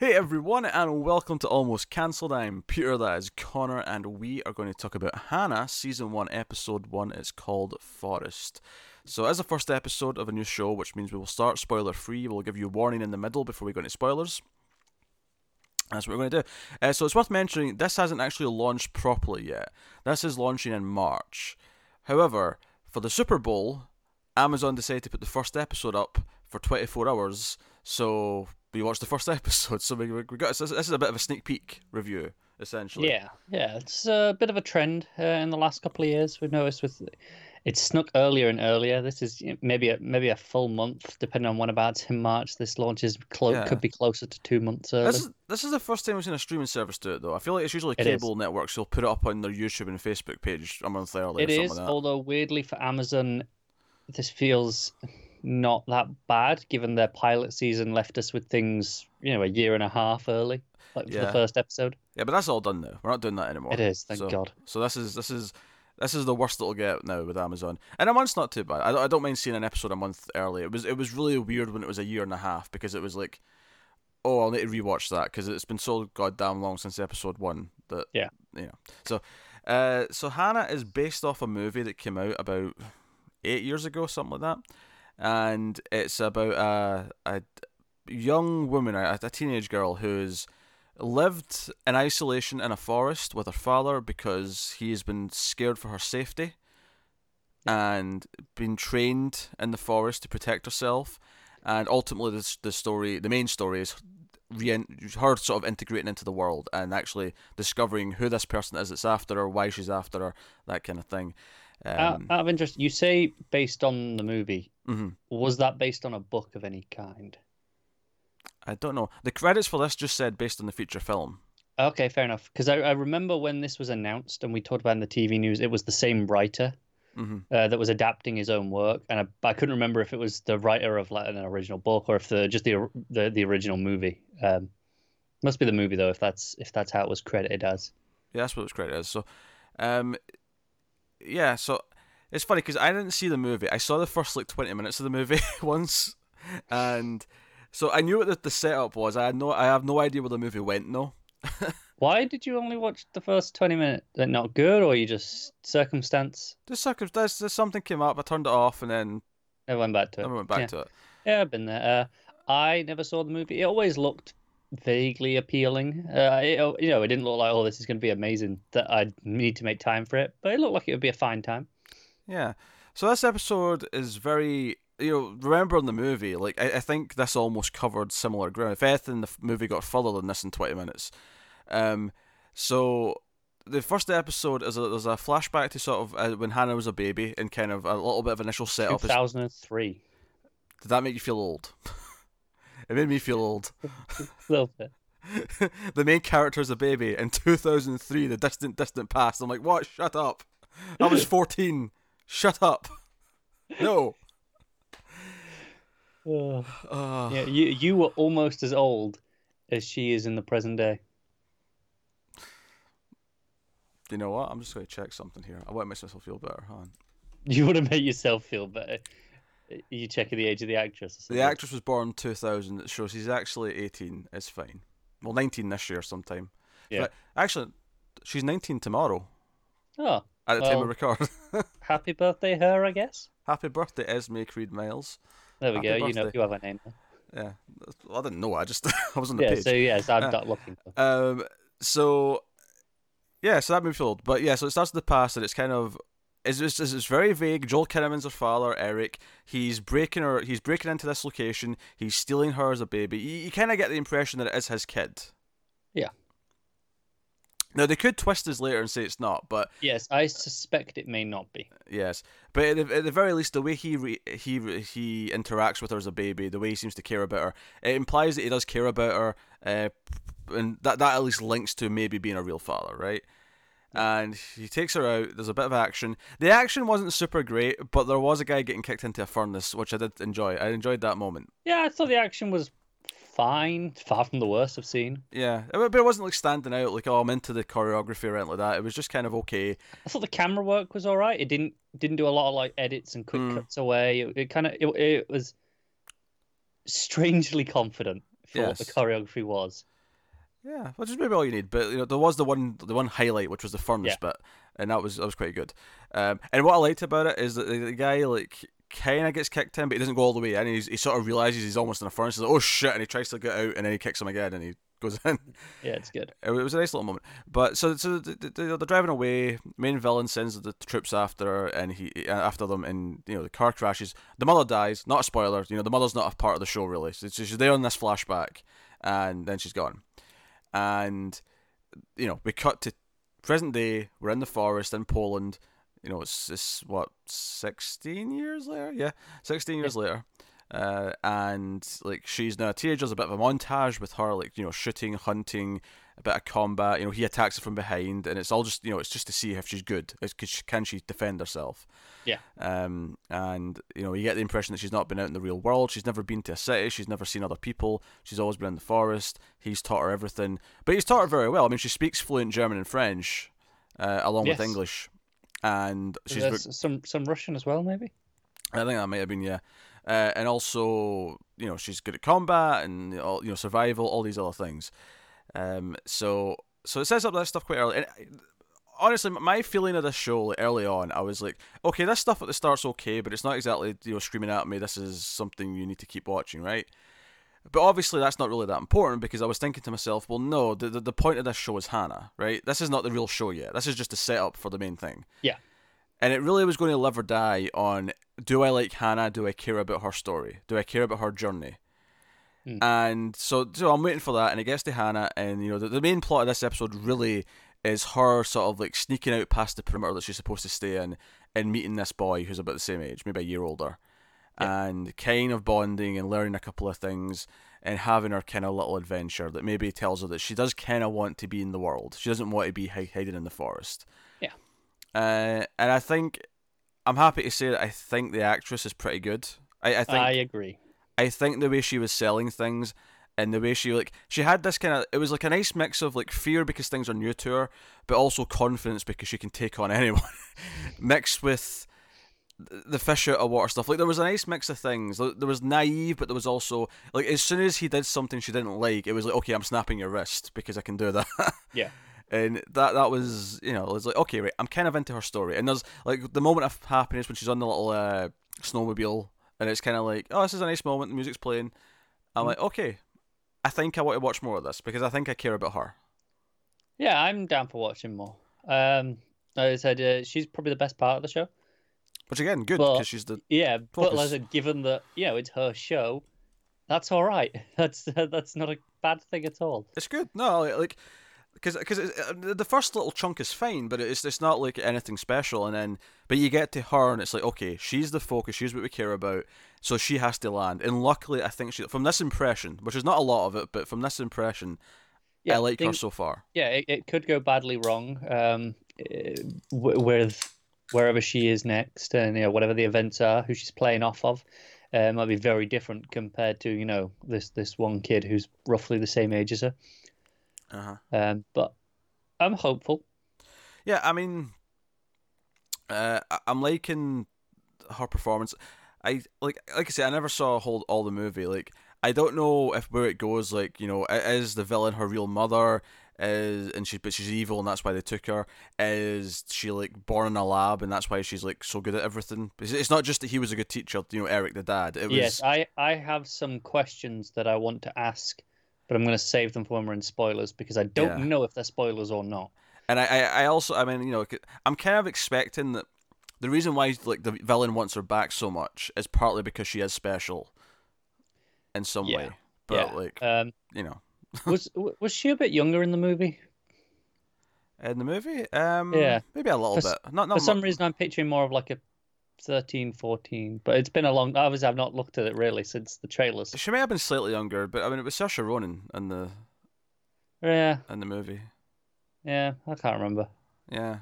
Hey everyone, and welcome to Almost Cancelled. I'm Peter, that is Connor, and we are going to talk about Hanna, Season 1, Episode 1. It's called Forest. So, as the first episode of a new show, which means we will start spoiler free, we'll give you a warning in the middle before we go into spoilers. That's what we're going to do. Uh, so, it's worth mentioning this hasn't actually launched properly yet. This is launching in March. However, for the Super Bowl, Amazon decided to put the first episode up for 24 hours. So, we watched the first episode. So, we, we got this is a bit of a sneak peek review, essentially. Yeah, yeah, it's a bit of a trend uh, in the last couple of years. We've noticed with it's snuck earlier and earlier. This is maybe a, maybe a full month, depending on when about in March. This launches clo- Yeah. could be closer to two months early. This is this is the first time we've seen a streaming service do it though. I feel like it's usually It is. cable networks who'll put it up on their YouTube and Facebook page a month early. It or something is, like that. although weirdly for Amazon, this feels not that bad, given their pilot season left us with things you know a year and a half early, like for the first episode. Yeah, but that's all done now. We're not doing that anymore. It is, thank so, God. So this is this is this is the worst it'll get now with Amazon. And a month's not too bad. I don't, I don't mind seeing an episode a month early. It was it was really weird when it was a year and a half because it was like, oh, I'll need to rewatch that because it's been so goddamn long since episode one that Yeah. you know. So, uh, so Hannah is based off a movie that came out about eight years ago, something like that, and it's about a a young woman, a, a teenage girl who's lived in isolation in a forest with her father because he has been scared for her safety and been trained in the forest to protect herself. And ultimately this the story the main story is re- her sort of integrating into the world and actually discovering who this person is that's after her why she's after her that kind of thing um, out of interest, you say based on the movie. mhm. Was that based on a book of any kind? i don't know the credits for this just said based on the feature film Okay, fair enough. Because I, I remember when this was announced and we talked about in the TV news, it was the same writer hmm uh, that was adapting his own work, and I, I couldn't remember if it was the writer of like an original book or if the just the the, the original movie. Um, must be the movie though, if that's if that's how it was credited as. Yeah, that's what it was credited is. So, um, yeah, so it's funny because I didn't see the movie. I saw the first like twenty minutes of the movie once, and so I knew what the, the setup was. I had no, I have no idea where the movie went. No, Why did you only watch the first twenty minutes? That not good, or you just circumstance? just circumstance, just something came up. I turned it off, and then I went back to it. I went back yeah. to it. Yeah, I've been there. Uh, I never saw the movie. It always looked vaguely appealing. Uh, it, you know, it didn't look like, oh, this is going to be amazing. That I need to make time for it, but it looked like it would be a fine time. Yeah. So this episode is very you know, remember in the movie, like I, I think this almost covered similar ground. If anything, the movie got further than this in twenty minutes. Um, so the first episode is a, there's a flashback to sort of uh, when Hanna was a baby and kind of a little bit of initial Two setup. Is, thousand and three. did that make you feel old? it made me feel old. Little bit. the main character is a baby in 2003, the distant, distant past. I'm like, what? Shut up. I was 14. Shut up. No. Uh, Uh, yeah, you you were almost as old as she is in the present day. You know what? I'm just going to check something here. I want to make myself feel better. Hold on. You want to make yourself feel better. You checking the age of the actress. The actress was born 2000. It shows he's actually 18. It's fine. Well, 19 this year sometime. Yeah. But actually, she's 19 tomorrow Oh, at the time of record. happy birthday, her! I guess. Happy birthday, Esme Creed Miles. There we Happy go. You know, birthday. you have a name. Yeah. Well, I didn't know. I just I was on the Yeah. page. So yes, I'm Uh, not looking. Um. So, yeah. So that movie old, but yeah. So it starts in the past, and it's kind of it's just it's, it's very vague. Joel Kinnaman's her father, Eric. He's breaking her. He's breaking into this location. He's stealing her as a baby. You, you kind of get the impression that it is his kid. Yeah. Now they could twist this later and say it's not, but Yes, I suspect it may not be. yes. But at the, at the very least, the way he re, he he interacts with her as a baby, the way he seems to care about her, it implies that he does care about her, uh, and that that at least links to maybe being a real father, right? And he takes her out. There's a bit of action. The action wasn't super great, but there was a guy getting kicked into a furnace, which I did enjoy. I enjoyed that moment. Yeah, I thought the action was fine, far from the worst I've seen. Yeah, but it wasn't like standing out like oh I'm into the choreography or anything like that. It was just kind of okay. I thought the camera work was all right. It didn't didn't do a lot of like edits and quick Mm. cuts away. It, it kind of it, it was strangely confident for what the choreography was. Yeah, which is maybe all you need. But you know, there was the one the one highlight, which was the furnace bit, and that was that was quite good. Um, and what I liked about it is that the, the guy like kind of gets kicked in, but he doesn't go all the way in. He's, he sort of realizes he's almost in a furnace. He's like, oh shit, and he tries to get out, and then he kicks him again, and he goes in. Yeah, it's good. It was a nice little moment. But so so the- the- the- they're driving away. Main villain sends the troops after her, and he after them, and you know the car crashes. The mother dies. Not a spoiler. You know the mother's not a part of the show really. So she's there in this flashback, and then she's gone. And you know we cut to present day. We're in the forest in Poland. You know it's it's what sixteen years later. Yeah, sixteen years later. Uh, and like she's now a teenager. There's a bit of a montage with her, like you know, shooting, hunting, a bit of combat. You know, he attacks her from behind, and it's all just you know, it's just to see if she's good. It's she, can she defend herself? Yeah. Um, and you know, you get the impression that she's not been out in the real world. She's never been to a city. She's never seen other people. She's always been in the forest. He's taught her everything, but he's taught her very well. I mean, she speaks fluent German and French, uh, along with English, and she's There's some some Russian as well, maybe. I think that might have been yeah, uh, and also you know she's good at combat and all you know survival, all these other things. Um, so so it sets up that stuff quite early. And honestly, my feeling of this show like, early on, I was like, okay, this stuff at the start's okay, but it's not exactly you know screaming at me. This is something you need to keep watching, right? But obviously, that's not really that important because I was thinking to myself, well, no, the, the the point of this show is Hanna, right? This is not the real show yet. This is just a setup for the main thing. Yeah. And it really was going to live or die on do I like Hanna? Do I care about her story? Do I care about her journey? Hmm. And so, so I'm waiting for that, and it gets to Hanna, and you know the, the main plot of this episode really is her sort of like sneaking out past the perimeter that she's supposed to stay in, and meeting this boy who's about the same age, maybe a year older, and kind of bonding and learning a couple of things, and having her kind of little adventure that maybe tells her that she does kind of want to be in the world. She doesn't want to be hi- hiding in the forest. Yeah. Uh, and I think I'm happy to say that I think the actress is pretty good. I, I think I agree. I think the way she was selling things and the way she like she had this kind of it was like a nice mix of like fear because things are new to her, but also confidence because she can take on anyone, mixed with the fish out of water stuff. Like there was a nice mix of things. There was naive, but there was also like as soon as he did something she didn't like, it was like okay, I'm snapping your wrist because I can do that. Yeah. And that that was you know it was like okay right I'm kind of into her story and there's like the moment of happiness when she's on the little uh, snowmobile and it's kind of like oh this is a nice moment the music's playing I'm like okay I think I want to watch more of this because I think I care about her Yeah, I'm down for watching more. Um, like I said, uh, she's probably the best part of the show. which again good because she's the Yeah, but like I said, given that you know it's her show, that's all right. That's that's not a bad thing at all. it's good no like because because the first little chunk is fine but it's it's not like anything special and then but you get to her and it's like okay she's the focus she's what we care about so she has to land and luckily I think she from this impression which is not a lot of it but from this impression Yeah, I like her so far yeah, it, it could go badly wrong um, eh, with wherever she is next, and you know whatever the events are, who she's playing off of, uh, might be very different compared to you know this this one kid who's roughly the same age as her. Uh-huh Um, but I'm hopeful. Yeah, I mean, uh, I'm liking her performance. I like, like I said, I never saw whole all the movie. Like, I don't know if where it goes. Like, you know, is the villain her real mother? Is and she, but she's evil, and that's why they took her. Is she like born in a lab, and that's why she's like so good at everything? It's- It's not just that he was a good teacher. You know, Eric the dad. It was Yes, I I have some questions that I want to ask, but I'm going to save them for when we're in spoilers because I don't Yeah. know if they're spoilers or not. And I, I, I also, I mean, you know, I'm kind of expecting that the reason why like the villain wants her back so much is partly because she is special, in some Yeah. way. But yeah. like, um, you know, was was she a bit younger in the movie? in the movie, um, Yeah. maybe a little For bit. Not, not For some reason, I'm picturing more of like a 13, 14. But it's been a long. Obviously, I've not looked at it really since the trailers. She may have been slightly younger, but I mean, it was Saoirse Ronan in the Yeah, in the movie. yeah, I can't remember. Yeah,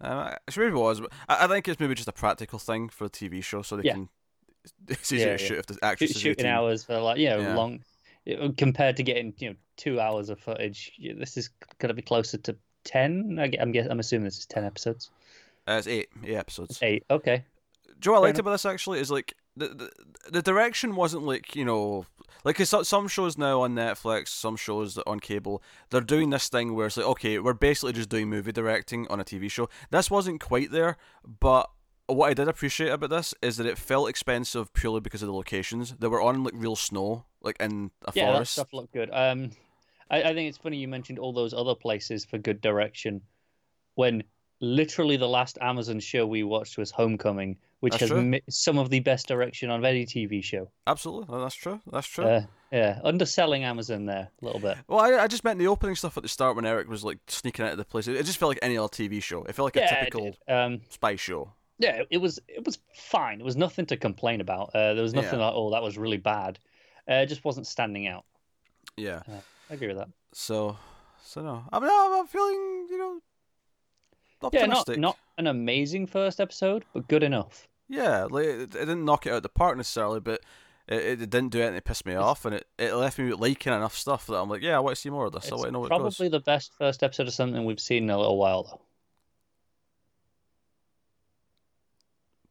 um, she maybe was. But I, I think it's maybe just a practical thing for a TV show, so they Yeah. can. It's easier Yeah, to yeah. shoot if the actress Shoot, is shooting 18. hours for like you know Yeah. long compared to getting you know two hours of footage. This is going to be closer to ten. I I'm guess, I'm assuming this is ten episodes. Uh, it's eight, eight episodes. Eight. Okay. Do you know what I liked about this actually is like the, the the direction wasn't like you know like 'cause some shows now on Netflix, some shows on cable, they're doing this thing where it's like okay, we're basically just doing movie directing on a TV show. This wasn't quite there, but what I did appreciate about this is that it felt expensive purely because of the locations. They were on like real snow, like in a Yeah, that forest. stuff looked good. Um, I, I think it's funny you mentioned all those other places for good direction, when literally the last Amazon show we watched was Homecoming, which That's has mi- some of the best direction on any TV show. Absolutely, that's true. That's true. Uh, yeah, underselling Amazon there a little bit. Well, I, I just meant the opening stuff at the start when Eric was like sneaking out of the place. It, it just felt like any other TV show. It felt like a yeah, it typical. Um, spy show. yeah, it was it was fine. It was nothing to complain about. Uh, there was nothing Yeah. like oh that was really bad. Uh, it just wasn't standing out. Yeah. I agree with that. So, so no. I mean, I'm, I'm feeling, you know, Yeah, not not an amazing first episode, but good enough. Yeah, like it, it didn't knock it out of the park necessarily, but it, it didn't do anything to piss me off, and it, it left me liking enough stuff that I'm like, yeah, I want to see more of this. I want to know what it probably the best first episode of something we've seen in a little while, though.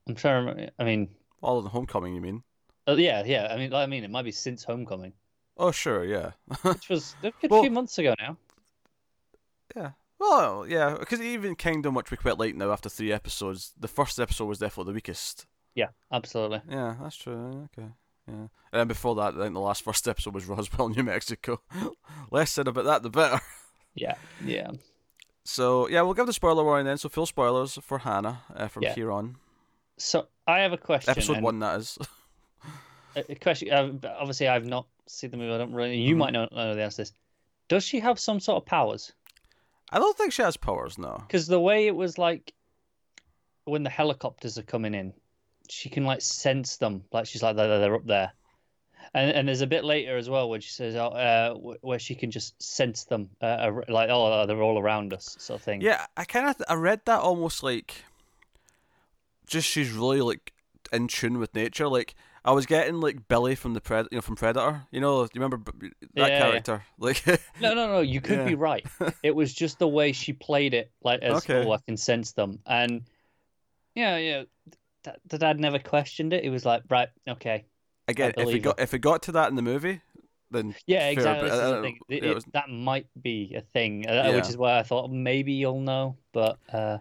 I'm trying to remember. I mean, All in Homecoming, you mean? uh, yeah, yeah. I mean, I mean, it might be since Homecoming, Oh, sure, yeah, which was a good Well- few months ago now. yeah. Well, yeah, because even Kingdom, which we quite like now after three episodes, the first episode was definitely the weakest. Yeah, absolutely. Yeah, that's true. Okay. Yeah. And then before that, I think the last first episode was Roswell, New Mexico. Less said about that, the better. Yeah, yeah. So, yeah, we'll give the spoiler warning then. So, full spoilers for Hanna uh, from Yeah. here on. So I have a question. Episode and- one, that is. A question. Uh, obviously, I've not seen the movie. I don't really. You Mhm. might not know the answer to this. Does she have some sort of powers? I don't think she has powers, no. Because the way it was like when the helicopters are coming in, she can like sense them. Like she's like they're, they're up there. And and there's a bit later as well where she says, "Oh, uh, where she can just sense them, uh, like oh, they're all around us, sort of thing." Yeah, I kind of I read that almost like just she's really like in tune with nature. Like I was getting like Billy from the pred, you know, from Predator. You know, do you remember that Yeah, yeah. character? Like, No, no, no. You could Yeah. be right. It was just the way she played it, like as Okay. oh, I can sense them, and yeah, yeah. th- The dad never questioned it. He was like, right, okay, again, if it got if it got to that in the movie, then yeah, Fair, exactly. but This I is the don't- thing. It- it it- was- that might be a thing, uh, which is why I thought maybe you'll know, but uh,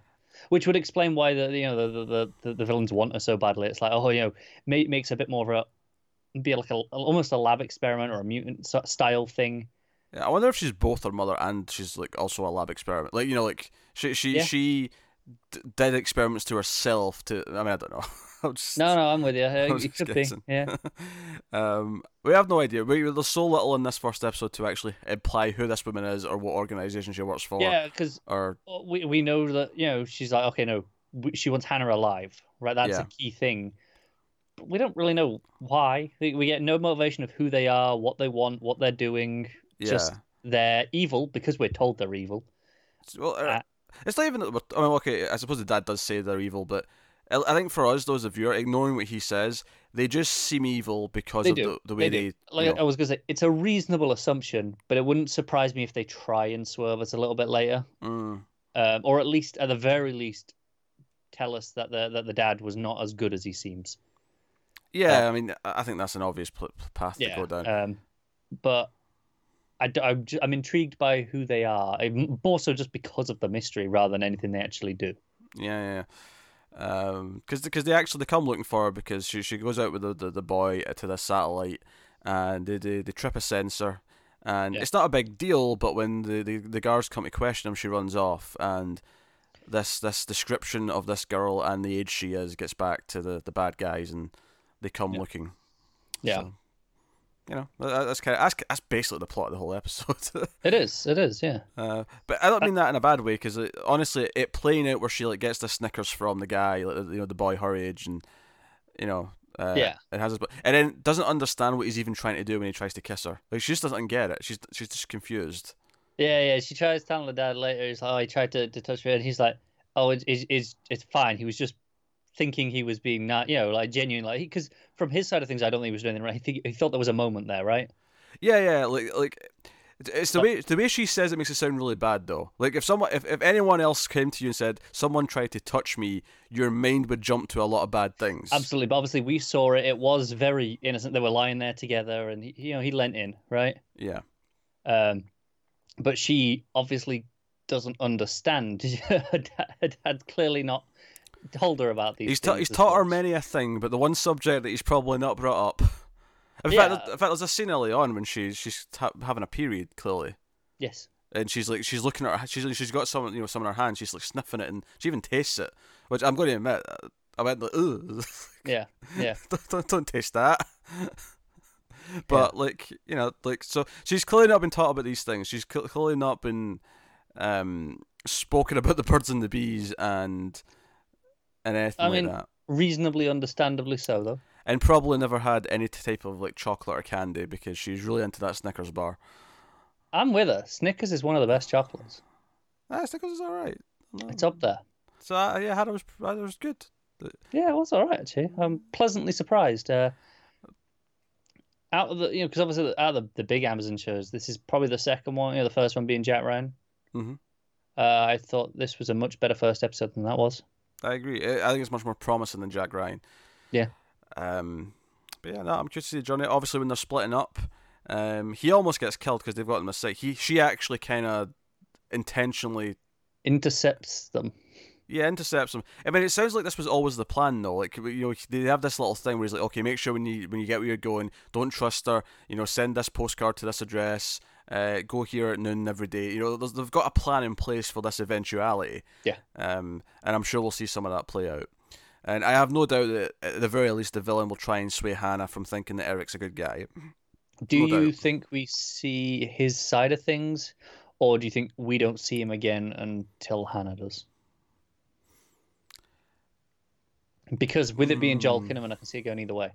which would explain why the you know the the, the, the villains want her so badly. It's like oh you know ma- makes a bit more of a be like a almost a lab experiment or a mutant style thing. yeah, I wonder if she's both her mother and she's like also a lab experiment. Like you know, like she she Yeah. she d- did experiments to herself. To I mean, I don't know. I'm just, No, no, I'm with you. It could be. Yeah. um, we have no idea. We, there's so little in this first episode to actually imply who this woman is or what organization she works for. Yeah, because Or we we know that you know she's like okay no she wants Hanna alive right that's Yeah. a key thing but we don't really know why we, we get no motivation of who they are what they want what they're doing yeah. just they're evil because we're told they're evil well, uh, uh, it's not even. that we're- I mean, okay. I suppose the dad does say they're evil, but I, I think for us, those of viewer, ignoring what he says, they just seem evil because They of do. the, the way They do. like you know- I was gonna say it's a reasonable assumption but it wouldn't surprise me if they try and swerve us a little bit later Mm, um, or at least at the very least tell us that the that the dad was not as good as he seems yeah, I mean, I I think that's an obvious pl- path to go down. Um, but I, am I'm intrigued by who they are, more so just because of the mystery rather than anything they actually do. Yeah, yeah. Um, because because they actually they come looking for her because she she goes out with the, the, the boy to the satellite and they, they they trip a sensor and Yeah. it's not a big deal but when the, the, the guards come to question him she runs off and this this description of this girl and the age she is gets back to the, the bad guys and they come Yeah. looking. Yeah, So, you know that's kind of that's, that's basically the plot of the whole episode. it is. It is. Yeah. Uh, but I don't mean that in a bad way because honestly, it playing out where she like gets the Snickers from the guy, like, you know, the boy her age, and you know, uh, Yeah. it has, his- and then doesn't understand what he's even trying to do when he tries to kiss her. Like she just doesn't get it. She's she's just confused. Yeah, yeah. She tries telling the dad later. He's like, "Oh, he tried to, to touch her," and he's like, "Oh, it's it's, it's fine. He was just thinking he was being not, you know, like genuine, like because from his side of things, I don't think he was doing anything right. He think, he thought there was a moment there, right? Yeah, yeah, like like It's, the way it's the way she says it makes it sound really bad though. Like if someone if, if anyone else came to you and said someone tried to touch me, your mind would jump to a lot of bad things. Absolutely, but obviously we saw it. It was very innocent. They were lying there together, and he, you know he lent in, right? Yeah. Um, but she obviously doesn't understand. her dad had clearly not told her about these. He's ta- he's taught her many a thing, but the one subject that he's probably not brought up. In Yeah. fact, in fact, there's a scene early on when she's she's ha- having a period clearly, Yes. and she's like she's looking at her she's she's got some you know some in her hand. She's like sniffing it, and she even tastes it. Which I'm going to admit, I went like, ugh, Yeah. Yeah. don't, don't, don't taste that. but like you know, like so she's clearly not been taught about these things. She's clearly not been um spoken about the birds and the bees and anything I like mean- that. Reasonably, understandably so, though. and probably never had any type of like chocolate or candy because she's really into that Snickers bar. I'm with her. Snickers is one of the best chocolates. Ah, Snickers is all right. It's up there. So uh, yeah, Hanna was Hanna was good. Yeah, it was all right actually. I'm pleasantly surprised. Uh, out of the, you know, because obviously out of the, the big Amazon shows, this is probably the second one. You know, the first one being Jack Ryan. Mhm. Uh, I thought this was a much better first episode than that was. I agree. I think it's much more promising than Jack Ryan. Yeah. Um, but yeah, no, I'm curious to see Johnny. Obviously, when they're splitting up, um, he almost gets killed because they've got him a. He she actually kind of intentionally Intercepts them. Yeah, intercepts them. I mean, it sounds like this was always the plan, though. Like you know, they have this little thing where he's like, "Okay, make sure when you when you get where you're going, don't trust her. You know, send this postcard to this address. Uh, go here at noon every day. You know, they've got a plan in place for this eventuality. Yeah. Um, and I'm sure we'll see some of that play out. And I have no doubt that at the very least, the villain will try and sway Hanna from thinking that Eric's a good guy. Do No you doubt. think we see his side of things, or do you think we don't see him again until Hanna does? Because with it being Joel Hmm. Kinnaman, I can see it going either way.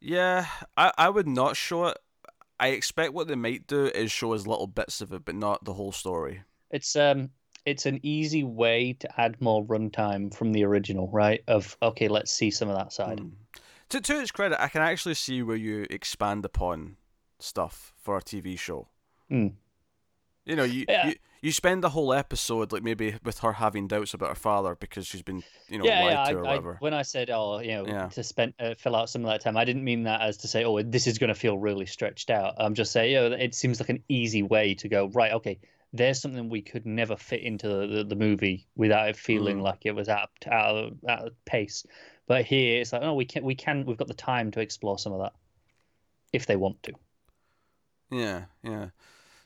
Yeah, I, I would not show it. I expect what they might do is show us little bits of it, but not the whole story. It's um, it's an easy way to add more runtime from the original, right? Of okay, let's see some of that side. Mm. To, to its credit, I can actually see where you expand upon stuff for a TV show. Mm. You know, you, Yeah. you you spend the whole episode like maybe with her having doubts about her father because she's been you know yeah, lied yeah. to or I, I, whatever. when I said, oh, you know, Yeah. to spend uh, fill out some of that time, I didn't mean that as to say, oh, this is going to feel really stretched out. I'm just saying, you know, it seems like an easy way to go. Right, okay, there's something we could never fit into the, the, the movie without it feeling Mm. like it was out out of out of pace. But here, it's like, oh, we can we can we've got the time to explore some of that if they want to. Yeah, yeah.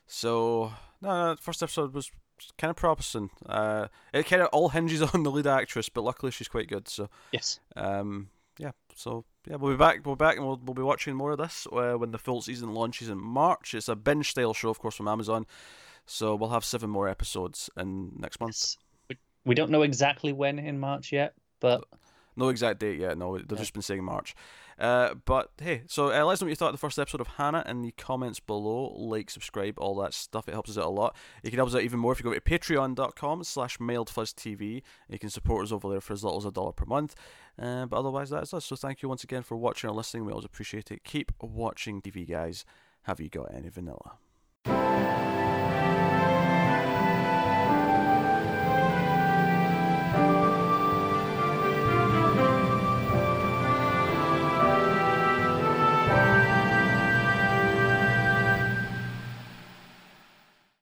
So no, no, the first episode was kind of promising. Uh, it kind of all hinges on the lead actress, but luckily she's quite good. So Yes. Um, yeah, so yeah, we'll be back. We'll be back, and we'll we'll be watching more of this uh, when the full season launches in March. It's a binge style show, of course, from Amazon. So we'll have seven more episodes in next month. Yes. We, we don't know exactly when in March yet, but No exact date yet. No, they've Yeah. just been saying March. Uh, but hey, so uh, let us know what you thought of the first episode of Hanna in the comments below. Like, subscribe, all that stuff. It helps us out a lot. You can help us out even more if you go to patreon.com slash mildfuzztv. You can support us over there for as little as a dollar per month. Uh, but otherwise, that's us. So thank you once again for watching or listening. We always appreciate it. Keep watching TV, guys. Have you got any vanilla?